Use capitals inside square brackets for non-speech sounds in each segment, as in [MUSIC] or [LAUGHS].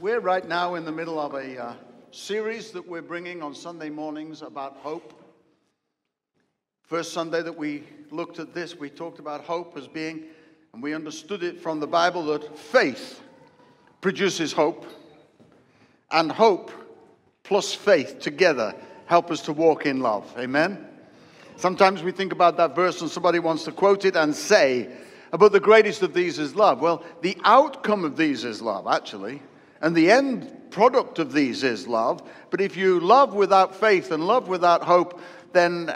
We're right now in the middle of a uh, series that we're bringing on Sunday mornings about hope. First Sunday that we looked at this, we talked about hope as being, and we understood it from the Bible that faith produces hope, and hope plus faith together help us to walk in love. Amen? Sometimes we think about that verse and somebody wants to quote it and say, but the greatest of these is love. Well, the outcome of these is love, actually. And the end product of these is love. But if you love without faith and love without hope, then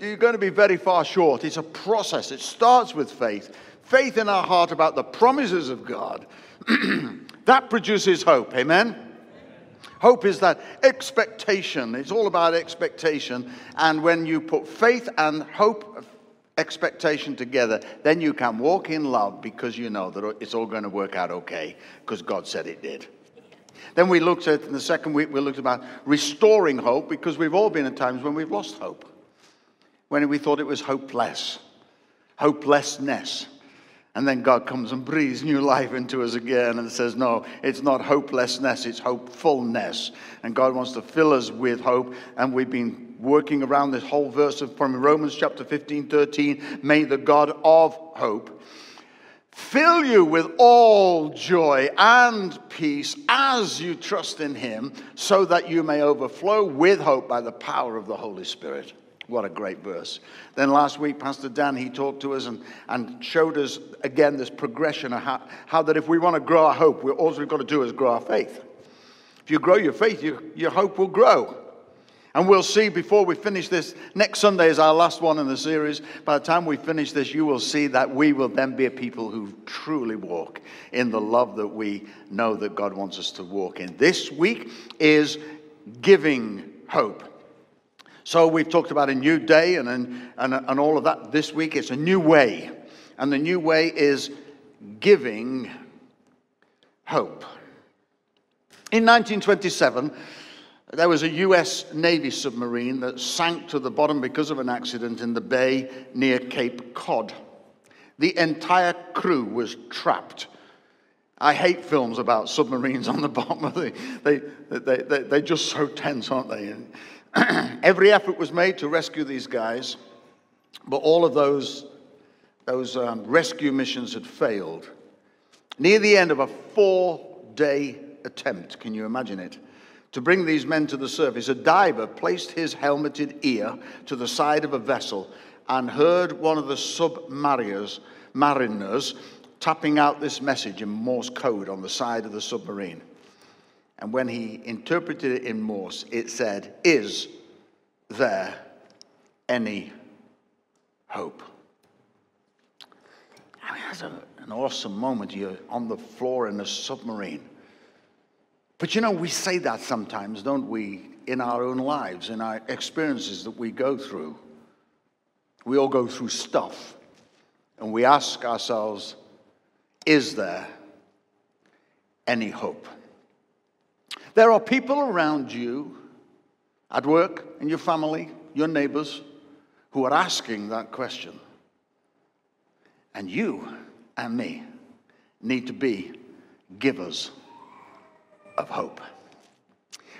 you're going to be very far short. It's a process. It starts with faith. Faith in our heart about the promises of God. [CLEARS THROAT] that produces hope. Amen? Hope is that expectation. It's all about expectation. And when you put faith and hope, expectation together, then you can walk in love because you know that it's all going to work out okay because God said it did. Then we looked at, in the second week, we looked about restoring hope because we've all been at times when we've lost hope, when we thought it was hopeless, hopelessness. And then God comes and breathes new life into us again and says, No, it's not hopelessness, it's hopefulness. And God wants to fill us with hope. And we've been working around this whole verse from Romans chapter 15, 13. May the God of hope fill you with all joy and peace as you trust in him, so that you may overflow with hope by the power of the Holy Spirit. What a great verse. Then last week, Pastor Dan, he talked to us and, and showed us again this progression of how, how that if we want to grow our hope, we, all we've got to do is grow our faith. If you grow your faith, you, your hope will grow. And we'll see before we finish this, next Sunday is our last one in the series. By the time we finish this, you will see that we will then be a people who truly walk in the love that we know that God wants us to walk in. This week is giving hope. So we've talked about a new day and, and, and all of that. This week it's a new way. And the new way is giving hope. In 1927, there was a US Navy submarine that sank to the bottom because of an accident in the bay near Cape Cod. The entire crew was trapped. I hate films about submarines on the bottom. They, they, they, they, they're just so tense, aren't they? [CLEARS THROAT] Every effort was made to rescue these guys, but all of those, those um, rescue missions had failed. Near the end of a four day attempt, can you imagine it? To bring these men to the surface, a diver placed his helmeted ear to the side of a vessel and heard one of the submariners mariners tapping out this message in Morse code on the side of the submarine. And when he interpreted it in Morse, it said, Is there any hope? I mean, that's a, an awesome moment. You're on the floor in a submarine. But you know, we say that sometimes, don't we, in our own lives, in our experiences that we go through. We all go through stuff. And we ask ourselves, Is there any hope? There are people around you at work, in your family, your neighbors, who are asking that question. And you and me need to be givers of hope.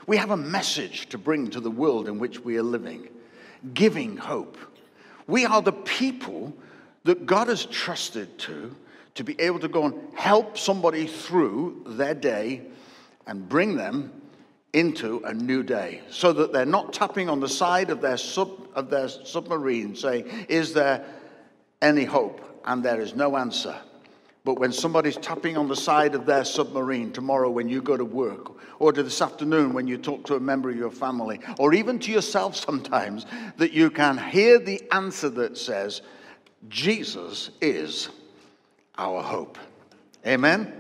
We have a message to bring to the world in which we are living, giving hope. We are the people that God has trusted to to be able to go and help somebody through their day and bring them into a new day so that they're not tapping on the side of their, sub, of their submarine saying, Is there any hope? And there is no answer. But when somebody's tapping on the side of their submarine tomorrow when you go to work, or this afternoon when you talk to a member of your family, or even to yourself sometimes, that you can hear the answer that says, Jesus is our hope. Amen?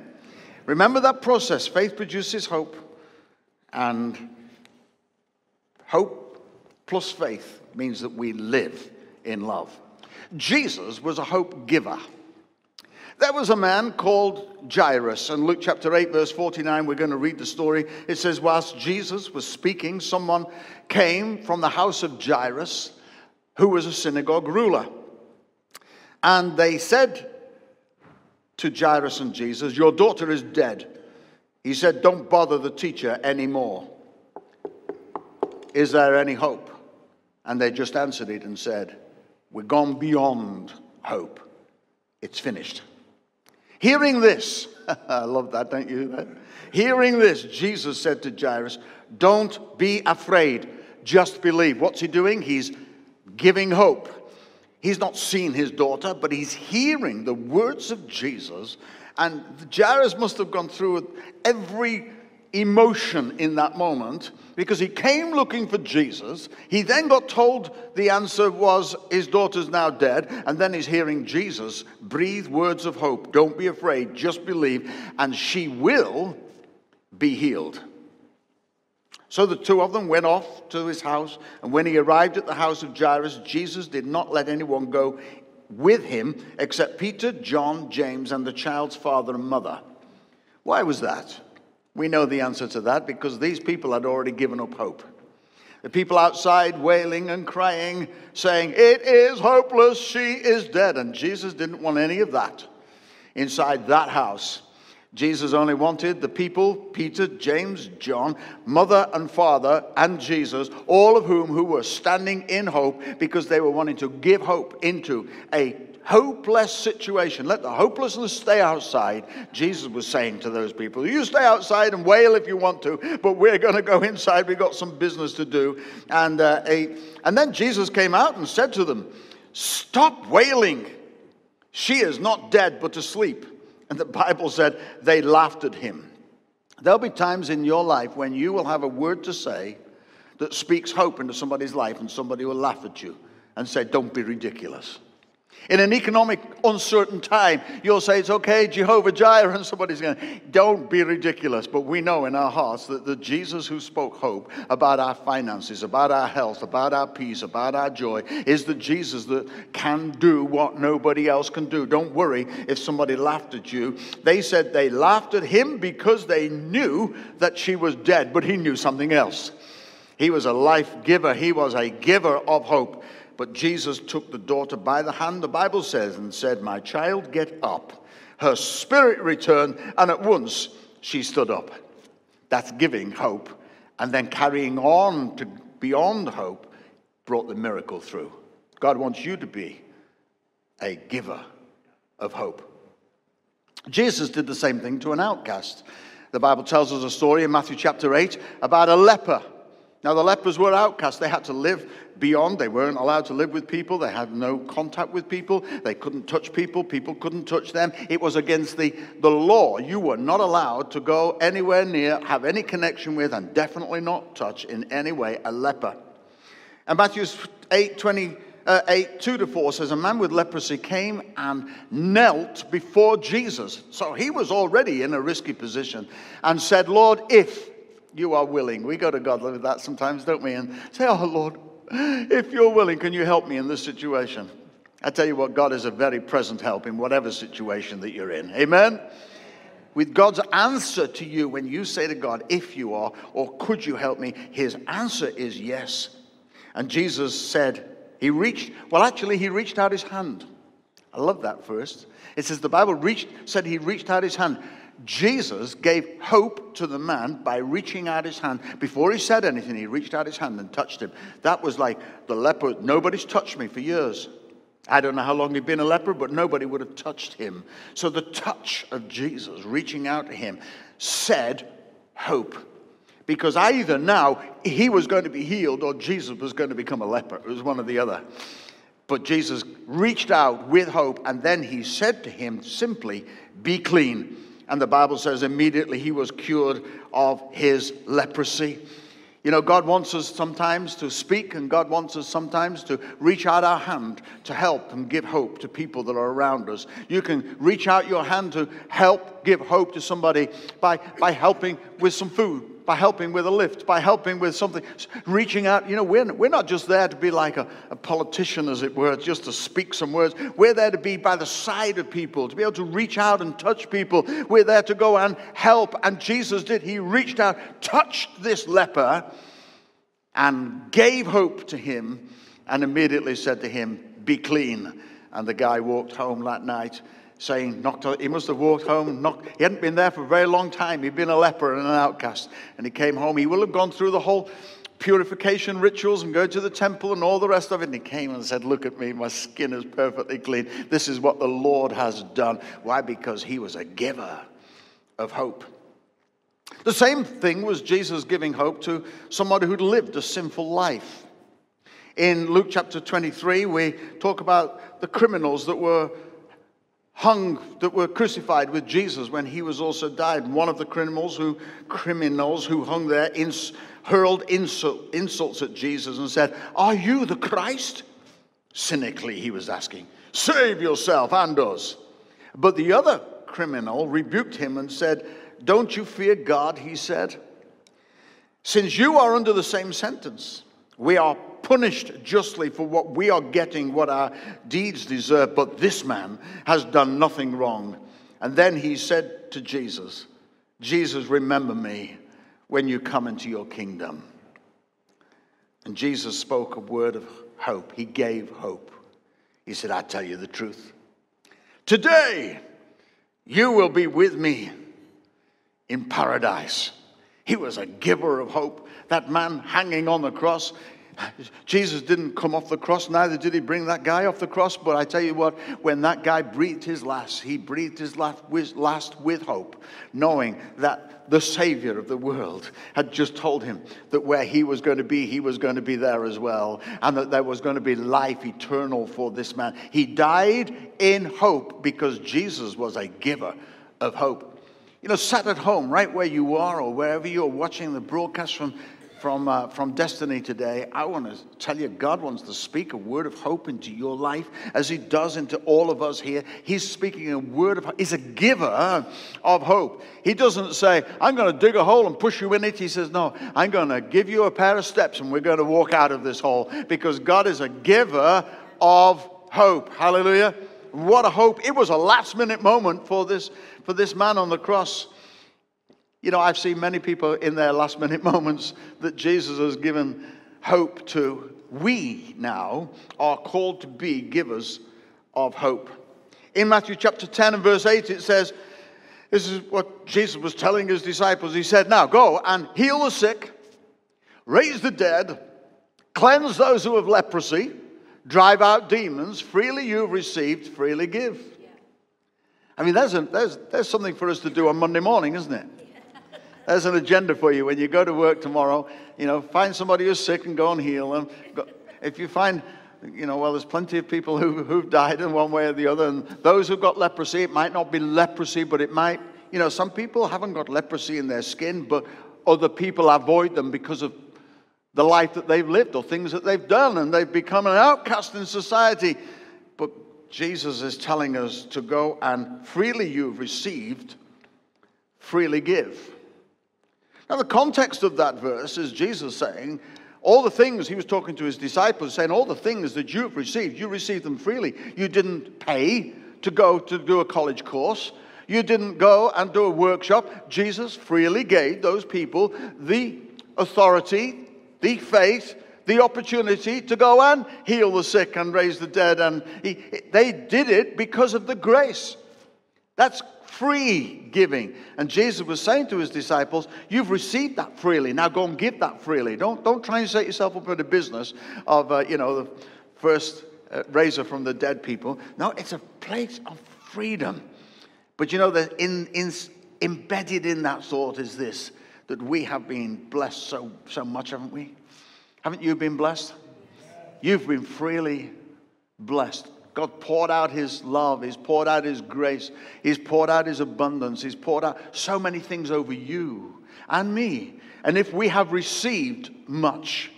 Remember that process. Faith produces hope, and hope plus faith means that we live in love. Jesus was a hope giver. There was a man called Jairus, and Luke chapter 8, verse 49, we're going to read the story. It says, Whilst Jesus was speaking, someone came from the house of Jairus, who was a synagogue ruler. And they said to Jairus and Jesus, Your daughter is dead. He said, Don't bother the teacher anymore. Is there any hope? And they just answered it and said, We're gone beyond hope. It's finished. Hearing this, [LAUGHS] I love that, don't you? Hearing this, Jesus said to Jairus, Don't be afraid, just believe. What's he doing? He's giving hope. He's not seen his daughter, but he's hearing the words of Jesus. And Jairus must have gone through every emotion in that moment because he came looking for Jesus. He then got told the answer was his daughter's now dead. And then he's hearing Jesus breathe words of hope. Don't be afraid, just believe, and she will be healed. So the two of them went off to his house. And when he arrived at the house of Jairus, Jesus did not let anyone go with him except Peter, John, James, and the child's father and mother. Why was that? We know the answer to that because these people had already given up hope. The people outside wailing and crying, saying, It is hopeless, she is dead. And Jesus didn't want any of that inside that house. Jesus only wanted the people, Peter, James, John, mother and father, and Jesus, all of whom who were standing in hope because they were wanting to give hope into a hopeless situation. Let the hopelessness stay outside. Jesus was saying to those people, You stay outside and wail if you want to, but we're going to go inside. We've got some business to do. And, uh, a, and then Jesus came out and said to them, Stop wailing. She is not dead, but asleep. And the Bible said they laughed at him. There'll be times in your life when you will have a word to say that speaks hope into somebody's life, and somebody will laugh at you and say, Don't be ridiculous. In an economic uncertain time, you'll say it's okay, Jehovah Jireh, and somebody's going, don't be ridiculous. But we know in our hearts that the Jesus who spoke hope about our finances, about our health, about our peace, about our joy, is the Jesus that can do what nobody else can do. Don't worry if somebody laughed at you. They said they laughed at him because they knew that she was dead, but he knew something else. He was a life giver, he was a giver of hope. But Jesus took the daughter by the hand, the Bible says, and said, My child, get up. Her spirit returned, and at once she stood up. That's giving hope. And then carrying on to beyond hope brought the miracle through. God wants you to be a giver of hope. Jesus did the same thing to an outcast. The Bible tells us a story in Matthew chapter 8 about a leper. Now, the lepers were outcasts. They had to live beyond. They weren't allowed to live with people. They had no contact with people. They couldn't touch people. People couldn't touch them. It was against the, the law. You were not allowed to go anywhere near, have any connection with, and definitely not touch in any way a leper. And Matthew 8 20. Uh, 8, 2 to 4 says, A man with leprosy came and knelt before Jesus. So he was already in a risky position and said, Lord, if you are willing, we go to God with that sometimes, don't we? And say, Oh, Lord, if you're willing, can you help me in this situation? I tell you what, God is a very present help in whatever situation that you're in. Amen? With God's answer to you when you say to God, if you are, or could you help me, his answer is yes. And Jesus said, He reached, well, actually, He reached out His hand. I love that first. It says the Bible reached, said He reached out His hand. Jesus gave hope to the man by reaching out his hand. Before he said anything, he reached out his hand and touched him. That was like the leper. Nobody's touched me for years. I don't know how long he'd been a leper, but nobody would have touched him. So the touch of Jesus reaching out to him said hope. Because either now he was going to be healed or Jesus was going to become a leper. It was one or the other. But Jesus reached out with hope, and then he said to him simply, Be clean. And the Bible says immediately he was cured of his leprosy. You know, God wants us sometimes to speak, and God wants us sometimes to reach out our hand to help and give hope to people that are around us. You can reach out your hand to help give hope to somebody by, by helping with some food, by helping with a lift, by helping with something, reaching out. You know, we're, we're not just there to be like a, a politician, as it were, just to speak some words. We're there to be by the side of people, to be able to reach out and touch people. We're there to go and help. And Jesus did. He reached out, touched this leper, and gave hope to him, and immediately said to him, Be clean. And the guy walked home that night saying, knocked he must have walked home. Knocked, he hadn't been there for a very long time. He'd been a leper and an outcast. And he came home. He will have gone through the whole purification rituals and go to the temple and all the rest of it. And he came and said, Look at me, my skin is perfectly clean. This is what the Lord has done. Why? Because he was a giver of hope. The same thing was Jesus giving hope to somebody who'd lived a sinful life. In Luke chapter 23, we talk about the criminals that were hung, that were crucified with Jesus when he was also died. One of the criminals who, criminals who hung there ins, hurled insult, insults at Jesus and said, Are you the Christ? Cynically, he was asking, Save yourself and us. But the other criminal rebuked him and said, Don't you fear God, he said. Since you are under the same sentence, we are punished justly for what we are getting, what our deeds deserve, but this man has done nothing wrong. And then he said to Jesus, Jesus, remember me when you come into your kingdom. And Jesus spoke a word of hope. He gave hope. He said, I tell you the truth. Today, you will be with me in paradise. He was a giver of hope. That man hanging on the cross, Jesus didn't come off the cross, neither did he bring that guy off the cross. But I tell you what, when that guy breathed his last, he breathed his last with, last with hope, knowing that the Savior of the world had just told him that where he was going to be, he was going to be there as well, and that there was going to be life eternal for this man. He died in hope because Jesus was a giver of hope. You know, sat at home, right where you are, or wherever you're watching the broadcast from from, uh, from Destiny today, I want to tell you God wants to speak a word of hope into your life as He does into all of us here. He's speaking a word of hope. He's a giver of hope. He doesn't say, I'm going to dig a hole and push you in it. He says, No, I'm going to give you a pair of steps and we're going to walk out of this hole because God is a giver of hope. Hallelujah. What a hope. It was a last minute moment for this, for this man on the cross. You know, I've seen many people in their last minute [LAUGHS] moments that Jesus has given hope to. We now are called to be givers of hope. In Matthew chapter 10 and verse 8, it says, This is what Jesus was telling his disciples. He said, Now go and heal the sick, raise the dead, cleanse those who have leprosy, drive out demons. Freely you've received, freely give. I mean, there's, a, there's, there's something for us to do on Monday morning, isn't it? There's an agenda for you when you go to work tomorrow. You know, find somebody who's sick and go and heal them. If you find, you know, well, there's plenty of people who, who've died in one way or the other. And those who've got leprosy, it might not be leprosy, but it might, you know, some people haven't got leprosy in their skin, but other people avoid them because of the life that they've lived or things that they've done, and they've become an outcast in society. But Jesus is telling us to go and freely you've received, freely give. Now, the context of that verse is Jesus saying, all the things he was talking to his disciples, saying, All the things that you've received, you received them freely. You didn't pay to go to do a college course, you didn't go and do a workshop. Jesus freely gave those people the authority, the faith, the opportunity to go and heal the sick and raise the dead. And he, they did it because of the grace. That's free giving. And Jesus was saying to his disciples, You've received that freely. Now go and give that freely. Don't, don't try and set yourself up in a business of, uh, you know, the first uh, raiser from the dead people. No, it's a place of freedom. But you know, that in, in, embedded in that thought is this that we have been blessed so, so much, haven't we? Haven't you been blessed? You've been freely blessed. God poured out His love, He's poured out His grace, He's poured out His abundance, He's poured out so many things over you and me. And if we have received much,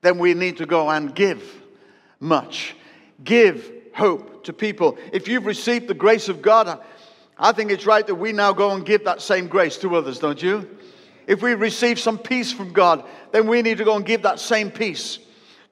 then we need to go and give much. Give hope to people. If you've received the grace of God, I think it's right that we now go and give that same grace to others, don't you? If we receive some peace from God, then we need to go and give that same peace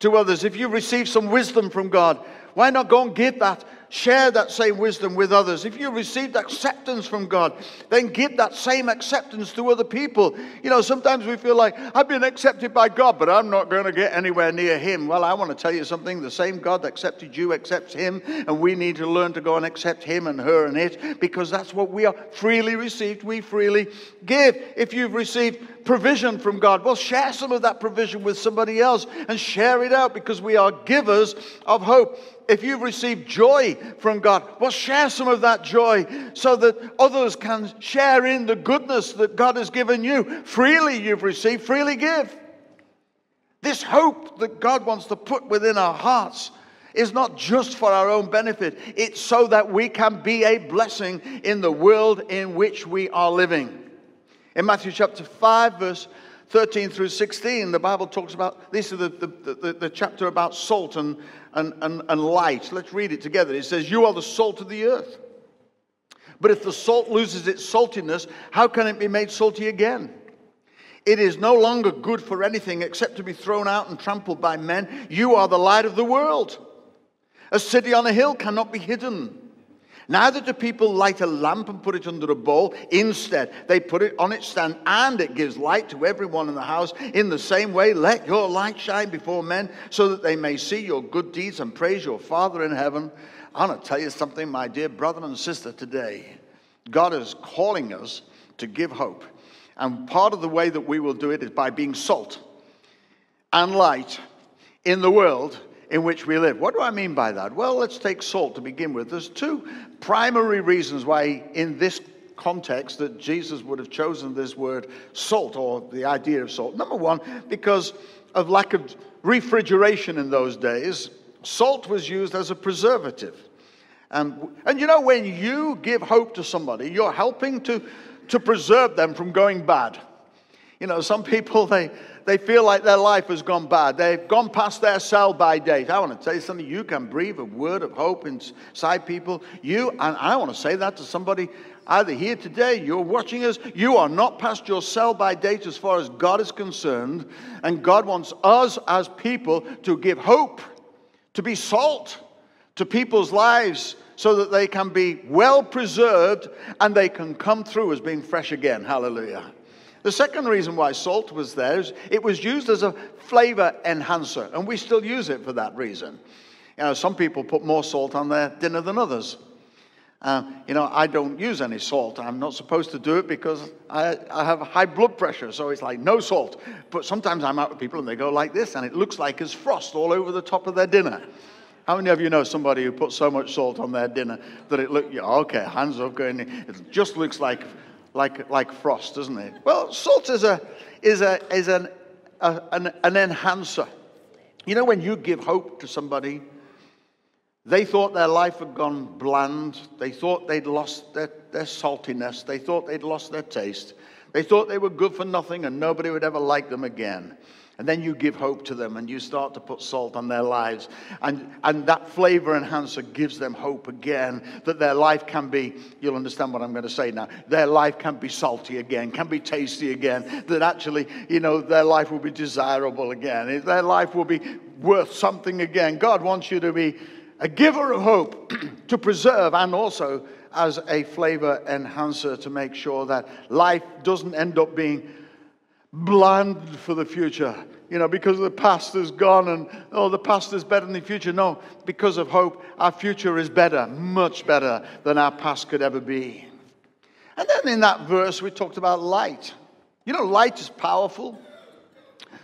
to others. If you receive some wisdom from God, why not go and give that share that same wisdom with others. If you received acceptance from God, then give that same acceptance to other people. You know, sometimes we feel like, I've been accepted by God, but I'm not going to get anywhere near Him. Well, I want to tell you something. The same God that accepted you accepts Him, and we need to learn to go and accept Him and her and it because that's what we are freely received. We freely give. If you've received provision from God, well, share some of that provision with somebody else and share it out because we are givers of hope if you've received joy from God, well, share some of that joy so that others can share in the goodness that God has given you. Freely you've received, freely give. This hope that God wants to put within our hearts is not just for our own benefit, it's so that we can be a blessing in the world in which we are living. In Matthew chapter 5, verse 13 through 16, the Bible talks about this is the, the, the, the chapter about salt and, and, and, and light. Let's read it together. It says, You are the salt of the earth. But if the salt loses its saltiness, how can it be made salty again? It is no longer good for anything except to be thrown out and trampled by men. You are the light of the world. A city on a hill cannot be hidden. Neither do people light a lamp and put it under a bowl. Instead, they put it on its stand and it gives light to everyone in the house. In the same way, let your light shine before men so that they may see your good deeds and praise your Father in heaven. I want to tell you something, my dear brother and sister, today. God is calling us to give hope. And part of the way that we will do it is by being salt and light in the world in which we live. What do I mean by that? Well, let's take salt to begin with. There's two primary reasons why, in this context, that Jesus would have chosen this word salt or the idea of salt. Number one, because of lack of refrigeration in those days, salt was used as a preservative. And, and you know, when you give hope to somebody, you're helping to, to preserve them from going bad. You know, some people, they, they feel like their life has gone bad. They've gone past their sell by date. I want to tell you something. You can breathe a word of hope inside people. You, and I want to say that to somebody either here today, you're watching us, you are not past your sell by date as far as God is concerned. And God wants us as people to give hope, to be salt to people's lives so that they can be well preserved and they can come through as being fresh again. Hallelujah. The second reason why salt was there is it was used as a flavor enhancer, and we still use it for that reason. You know, some people put more salt on their dinner than others. Uh, you know, I don't use any salt. I'm not supposed to do it because I, I have high blood pressure, so it's like no salt. But sometimes I'm out with people and they go like this, and it looks like it's frost all over the top of their dinner. How many of you know somebody who put so much salt on their dinner that it looked, Yeah, okay, hands up, going. It just looks like like, like frost, doesn't it? Well, salt is, a, is, a, is an, a, an, an enhancer. You know, when you give hope to somebody, they thought their life had gone bland. They thought they'd lost their, their saltiness. They thought they'd lost their taste. They thought they were good for nothing and nobody would ever like them again. And then you give hope to them and you start to put salt on their lives. And, and that flavor enhancer gives them hope again that their life can be, you'll understand what I'm going to say now, their life can be salty again, can be tasty again, that actually, you know, their life will be desirable again, eh, their life will be worth something again. God wants you to be a giver of hope [CLEARS THROAT] to preserve and also as a flavor enhancer to make sure that life doesn't end up being bland for the future. You know, because the past is gone and, oh, the past is better than the future. No, because of hope, our future is better, much better than our past could ever be. And then in that verse, we talked about light. You know, light is powerful.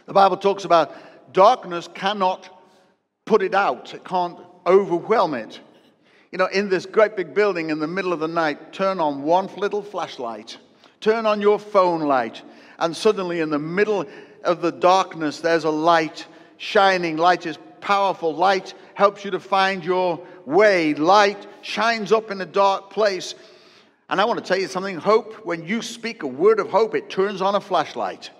The Bible talks about darkness cannot put it out, it can't overwhelm it. You know, in this great big building in the middle of the night, turn on one little flashlight, turn on your phone light, and suddenly in the middle of the darkness, there's a light shining. Light is powerful. Light helps you to find your way. Light shines up in a dark place. And I want to tell you something hope, when you speak a word of hope, it turns on a flashlight.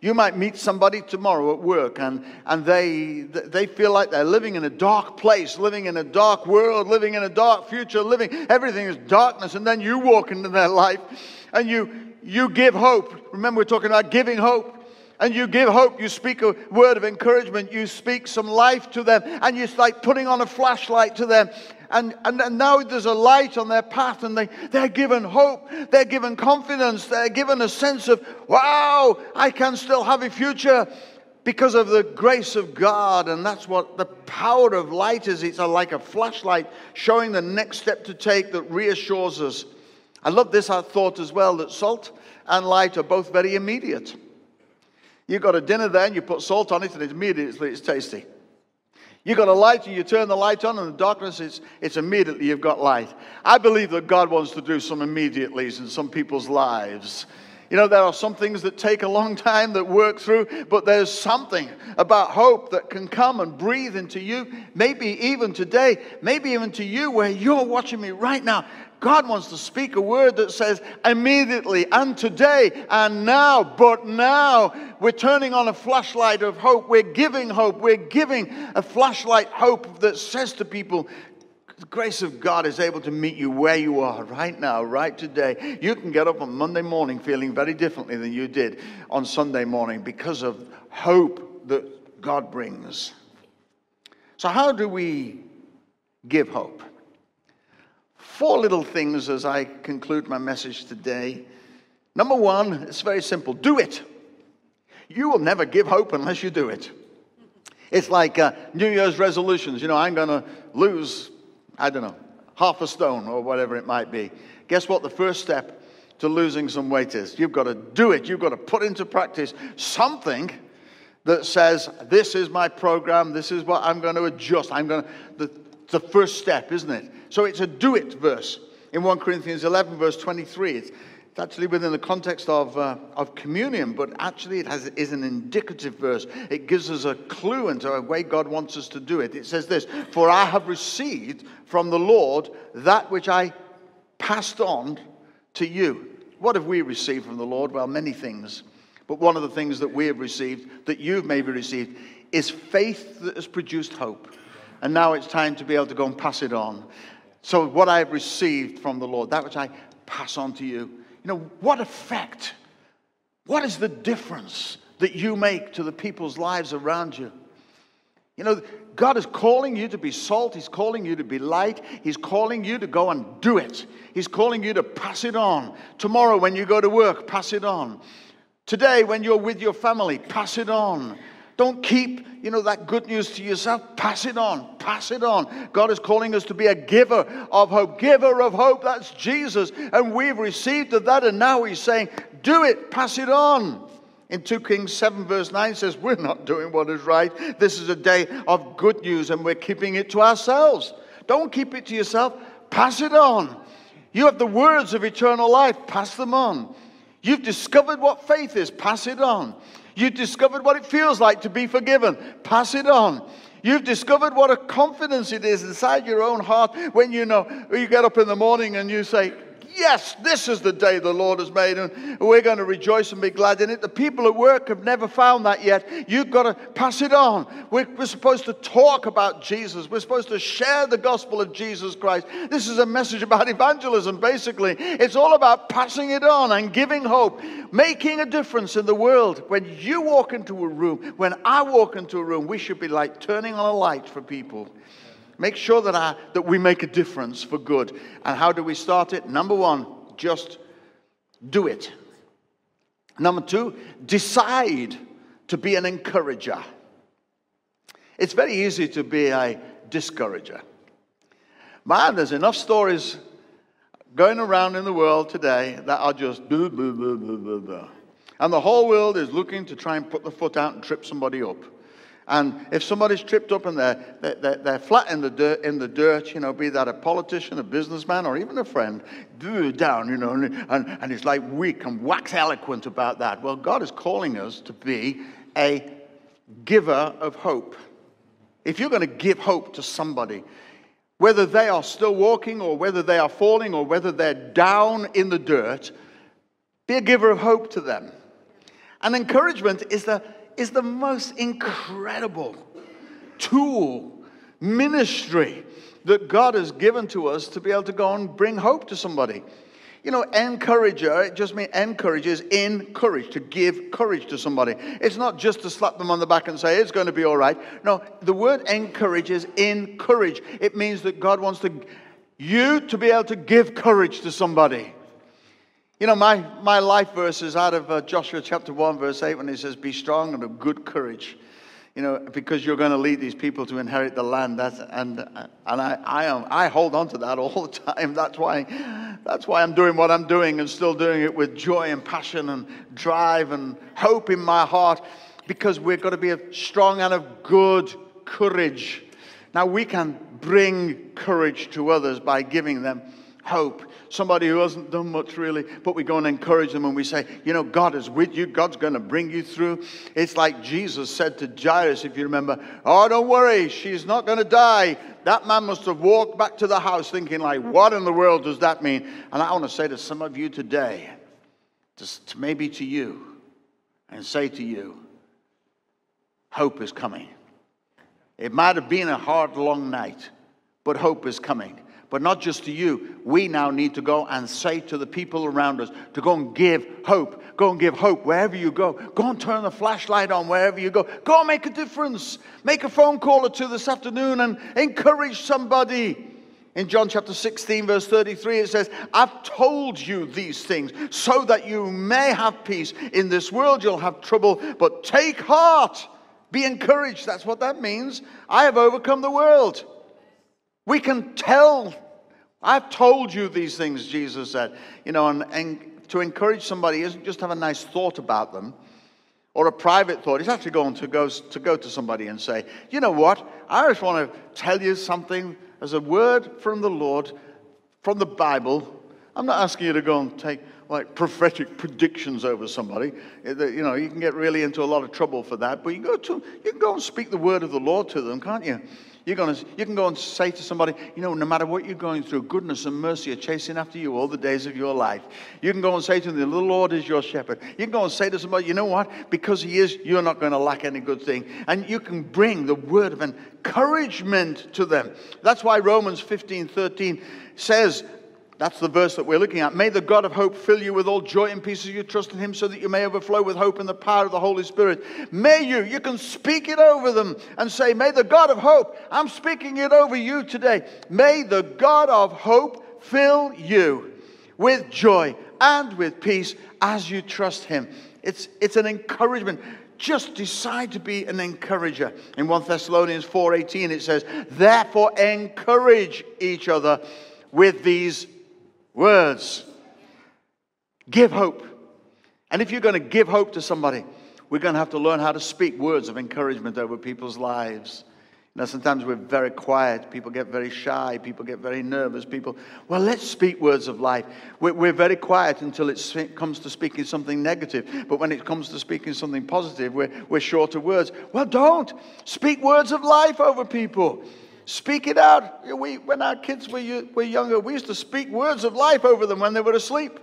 You might meet somebody tomorrow at work and, and they, they feel like they're living in a dark place, living in a dark world, living in a dark future, living, everything is darkness. And then you walk into their life and you, you give hope. Remember, we're talking about giving hope. And you give hope, you speak a word of encouragement, you speak some life to them, and you like putting on a flashlight to them. and, and, and now there's a light on their path and they, they're given hope, they're given confidence, they're given a sense of, wow, I can still have a future because of the grace of God. And that's what the power of light is. It's like a flashlight showing the next step to take that reassures us. I love this I thought as well that salt and light are both very immediate. You've got a dinner there and you put salt on it and immediately it's tasty. You've got a light and you turn the light on, and the darkness, it's, it's immediately you've got light. I believe that God wants to do some immediatelys in some people's lives. You know, there are some things that take a long time that work through, but there's something about hope that can come and breathe into you, maybe even today, maybe even to you where you're watching me right now. God wants to speak a word that says immediately and today and now, but now we're turning on a flashlight of hope. We're giving hope. We're giving a flashlight hope that says to people, the grace of God is able to meet you where you are right now, right today. You can get up on Monday morning feeling very differently than you did on Sunday morning because of hope that God brings. So, how do we give hope? Four little things as I conclude my message today. Number one, it's very simple do it. You will never give hope unless you do it. It's like uh, New Year's resolutions. You know, I'm going to lose, I don't know, half a stone or whatever it might be. Guess what? The first step to losing some weight is you've got to do it. You've got to put into practice something that says, This is my program. This is what I'm going to adjust. I'm going to, the first step, isn't it? So it's a do it verse in 1 Corinthians 11, verse 23. It's, it's actually within the context of, uh, of communion, but actually it has, is an indicative verse. It gives us a clue into a way God wants us to do it. It says this For I have received from the Lord that which I passed on to you. What have we received from the Lord? Well, many things. But one of the things that we have received, that you've maybe received, is faith that has produced hope. And now it's time to be able to go and pass it on. So, what I have received from the Lord, that which I pass on to you, you know, what effect, what is the difference that you make to the people's lives around you? You know, God is calling you to be salt. He's calling you to be light. He's calling you to go and do it. He's calling you to pass it on. Tomorrow, when you go to work, pass it on. Today, when you're with your family, pass it on. Don't keep, you know, that good news to yourself. Pass it on. Pass it on. God is calling us to be a giver of hope. Giver of hope. That's Jesus. And we've received of that. And now he's saying, do it. Pass it on. In 2 Kings 7, verse 9 says, We're not doing what is right. This is a day of good news and we're keeping it to ourselves. Don't keep it to yourself. Pass it on. You have the words of eternal life. Pass them on. You've discovered what faith is. Pass it on. You've discovered what it feels like to be forgiven. Pass it on. You've discovered what a confidence it is inside your own heart when you know you get up in the morning and you say, Yes, this is the day the Lord has made, and we're going to rejoice and be glad in it. The people at work have never found that yet. You've got to pass it on. We're, we're supposed to talk about Jesus, we're supposed to share the gospel of Jesus Christ. This is a message about evangelism, basically. It's all about passing it on and giving hope, making a difference in the world. When you walk into a room, when I walk into a room, we should be like turning on a light for people. Make sure that, I, that we make a difference for good. And how do we start it? Number one, just do it. Number two, decide to be an encourager. It's very easy to be a discourager. Man, there's enough stories going around in the world today that are just blah, blah, blah, blah, blah, blah. And the whole world is looking to try and put the foot out and trip somebody up. And if somebody's tripped up and they're, they're, they're flat in the, dirt, in the dirt, you know, be that a politician, a businessman, or even a friend, down, you know, and, and, and it's like weak and wax eloquent about that. Well, God is calling us to be a giver of hope. If you're going to give hope to somebody, whether they are still walking or whether they are falling or whether they're down in the dirt, be a giver of hope to them. And encouragement is the is the most incredible tool, ministry that God has given to us to be able to go and bring hope to somebody. You know, encourager, it just means encourages in courage, to give courage to somebody. It's not just to slap them on the back and say, it's going to be all right. No, the word encourages in courage. It means that God wants to, you to be able to give courage to somebody. You know, my, my life verse is out of uh, Joshua chapter 1, verse 8, when he says, Be strong and of good courage you know, because you're going to lead these people to inherit the land. That's, and and I, I, am, I hold on to that all the time. [LAUGHS] That's why, that's why I'm doing what I'm doing and still doing it with joy and passion and drive and hope in my heart because we're going to be a strong and of good courage. Now, we can bring courage to others by giving them hope. Somebody who hasn't done much really, but we go and encourage them and we say, you know, God is with you. God's going to bring you through. It's like Jesus said to Jairus, if you remember, oh, don't worry, she's not going to die. That man must have walked back to the house thinking, like, what in the world does that mean? And I want to say to some of you today, just maybe to you, and say to you, hope is coming. It might have been a hard, long night, but hope is coming but not just to you. We now need to go and say to the people around us to go and give hope. Go and give hope wherever you go. Go and turn the flashlight on wherever you go. Go and make a difference. Make a phone call or two this afternoon and encourage somebody. In John chapter 16, verse 33, it says, I've told you these things so that you may have peace. In this world you'll have trouble, but take heart. Be encouraged. That's what that means. I have overcome the world. We can tell. I've told you these things, Jesus said. You know, and, and to encourage somebody isn't just have a nice thought about them or a private thought. It's actually going to go to, go to somebody and say, you know what? I just want to tell you something as a word from the Lord, from the Bible. I'm not asking you to go and take like prophetic predictions over somebody. You know, you can get really into a lot of trouble for that. But you go to, you can go and speak the word of the Lord to them, can't you? You're gonna, you can go and say to somebody, you know, no matter what you're going through, goodness and mercy are chasing after you all the days of your life. You can go and say to them, the Lord is your shepherd. You can go and say to somebody, you know what? Because He is, you're not going to lack any good thing. And you can bring the word of encouragement to them. That's why Romans 15 13 says, that's the verse that we're looking at. May the God of hope fill you with all joy and peace as you trust in him so that you may overflow with hope in the power of the Holy Spirit. May you, you can speak it over them and say, May the God of hope, I'm speaking it over you today. May the God of hope fill you with joy and with peace as you trust him. It's, it's an encouragement just decide to be an encourager. In 1 Thessalonians 4:18 it says, "Therefore encourage each other with these Words. Give hope. And if you're going to give hope to somebody, we're going to have to learn how to speak words of encouragement over people's lives. You know, sometimes we're very quiet. People get very shy. People get very nervous. People, well, let's speak words of life. We're, we're very quiet until it comes to speaking something negative. But when it comes to speaking something positive, we're, we're short of words. Well, don't. Speak words of life over people. Speak it out. We, when our kids were, were younger, we used to speak words of life over them when they were asleep.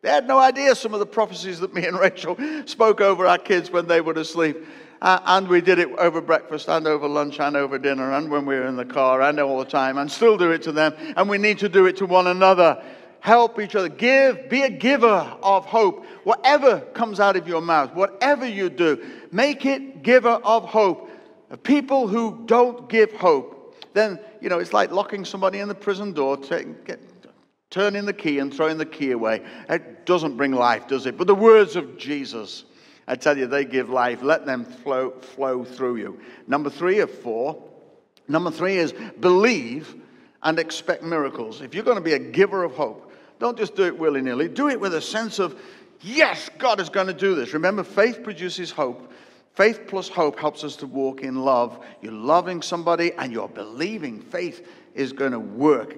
They had no idea some of the prophecies that me and [LAUGHS] Rachel spoke over our kids when they were asleep. Uh, and we did it over breakfast and over lunch and over dinner and when we were in the car and all the time and still do it to them. And we need to do it to one another. Help each other. Give, be a giver of hope. Whatever comes out of your mouth, whatever you do, make it giver of hope. People who don't give hope then, you know, it's like locking somebody in the prison door, get, turning the key and throwing the key away. It doesn't bring life, does it? But the words of Jesus, I tell you, they give life. Let them flow, flow through you. Number three of four. Number three is believe and expect miracles. If you're going to be a giver of hope, don't just do it willy nilly. Do it with a sense of, yes, God is going to do this. Remember, faith produces hope. Faith plus hope helps us to walk in love. You're loving somebody and you're believing faith is going to work.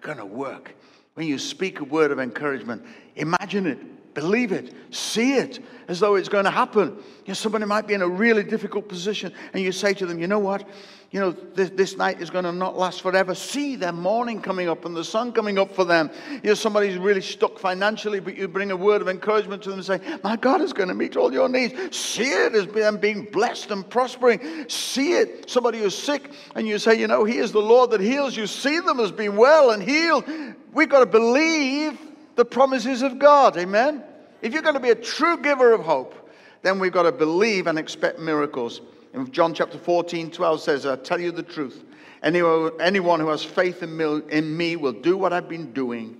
Going to work. When you speak a word of encouragement, imagine it, believe it, see it as though it's going to happen. You know, somebody might be in a really difficult position, and you say to them, You know what? you know, this, this night is going to not last forever. See their morning coming up and the sun coming up for them. You know, somebody's really stuck financially, but you bring a word of encouragement to them and say, My God is going to meet all your needs. See it as them being blessed and prospering. See it. Somebody who's sick, and you say, You know, He is the Lord that heals you. See them as being well and healed. We've got to believe the promises of God. Amen? If you're going to be a true giver of hope, then we've got to believe and expect miracles. In John chapter 14, 12 says, I tell you the truth. Anyone, anyone who has faith in me, in me will do what I've been doing.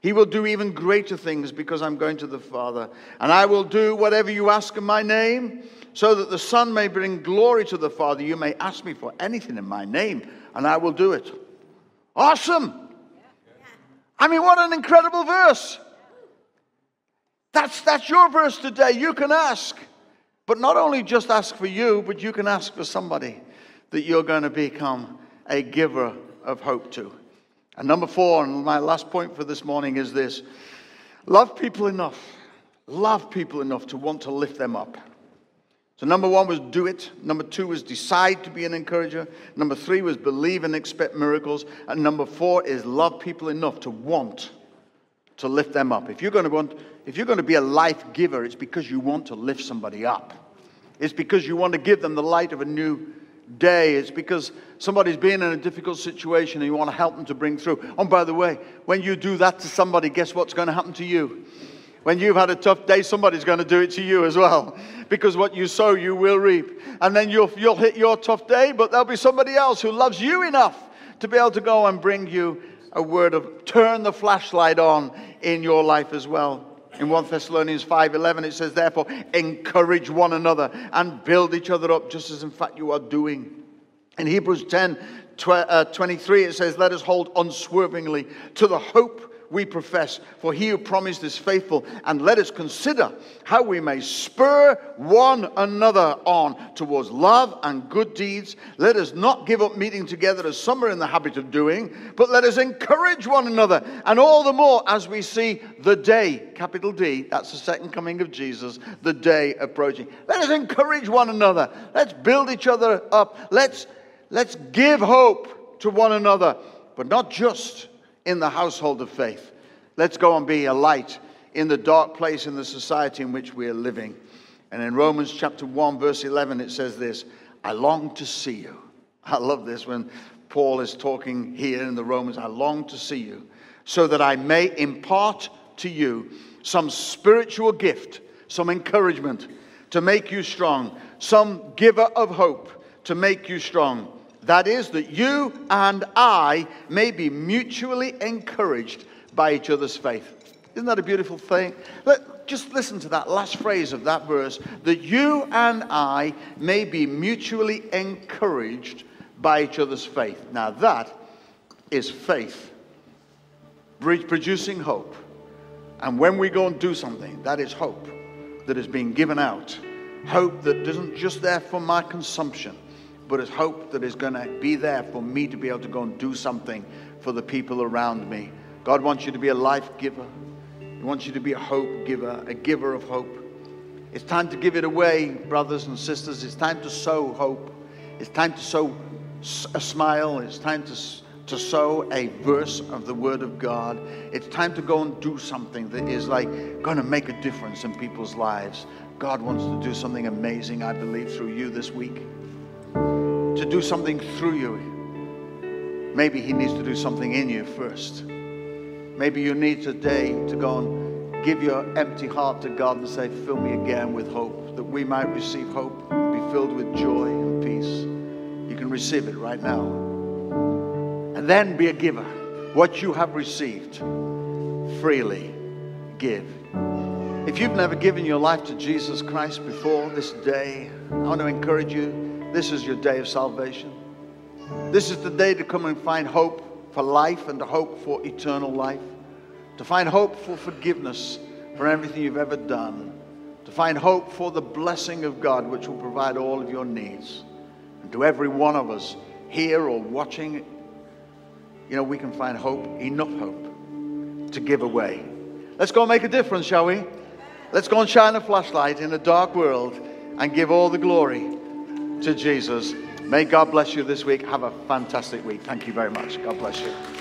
He will do even greater things because I'm going to the Father. And I will do whatever you ask in my name, so that the Son may bring glory to the Father. You may ask me for anything in my name, and I will do it. Awesome! I mean, what an incredible verse. That's, that's your verse today. You can ask. But not only just ask for you, but you can ask for somebody that you're going to become a giver of hope to. And number four, and my last point for this morning is this love people enough. Love people enough to want to lift them up. So, number one was do it. Number two was decide to be an encourager. Number three was believe and expect miracles. And number four is love people enough to want to lift them up. If you're going to want, if you're going to be a life giver, it's because you want to lift somebody up. It's because you want to give them the light of a new day. It's because somebody's been in a difficult situation and you want to help them to bring through. And oh, by the way, when you do that to somebody, guess what's going to happen to you? When you've had a tough day, somebody's going to do it to you as well. Because what you sow, you will reap. And then you'll, you'll hit your tough day, but there'll be somebody else who loves you enough to be able to go and bring you a word of turn the flashlight on in your life as well. In 1 Thessalonians 5:11 it says therefore encourage one another and build each other up just as in fact you are doing. In Hebrews 10 uh, 23 it says let us hold unswervingly to the hope we profess. For he who promised is faithful. And let us consider how we may spur one another on towards love and good deeds. Let us not give up meeting together as some are in the habit of doing, but let us encourage one another. And all the more as we see the day, capital D, that's the second coming of Jesus, the day approaching. Let us encourage one another. Let's build each other up. Let's, let's give hope to one another, but not just in the household of faith. Let's go and be a light in the dark place in the society in which we are living. And in Romans chapter 1, verse 11, it says this I long to see you. [LAUGHS] I love this when Paul is talking here in the Romans. I long to see you so that I may impart to you some spiritual gift, some encouragement to make you strong, some giver of hope to make you strong that is, that you and I may be mutually encouraged by each other's faith. Isn't that a beautiful thing? Just listen to that last phrase of that verse that you and I may be mutually encouraged by each other's faith. Now, that is faith producing hope. And when we go and do something, that is hope that is being given out. Hope that isn't just there for my consumption but it's hope that is going to be there for me to be able to go and do something for the people around me. God wants you to be a life giver. He wants you to be a hope giver, a giver of hope. It's time to give it away, brothers and sisters. It's time to sow hope. It's time to sow a smile. It's time to, to sow a verse of the Word of God. It's time to go and do something that is like going to make a difference in people's lives. God wants to do something amazing, I believe, through you this week to do something through you. Maybe He needs to do something in you first. Maybe you need today to go and give your empty heart to God and say, Fill me again with hope, that we might receive hope, be filled with joy and peace. You can receive it right now. And then be a giver. What you have received, freely give. If you've never given your life to Jesus Christ before this day, I want to encourage you this is your day of salvation. This is the day to come and find hope for life and to hope for eternal life. To find hope for forgiveness for everything you've ever done. To find hope for the blessing of God, which will provide all of your needs. And to every one of us here or watching, you know, we can find hope, enough hope to give away. Let's go and make a difference, shall we? Let's go and shine a flashlight in a dark world and give all the glory to Jesus. May God bless you this week. Have a fantastic week. Thank you very much. God bless you.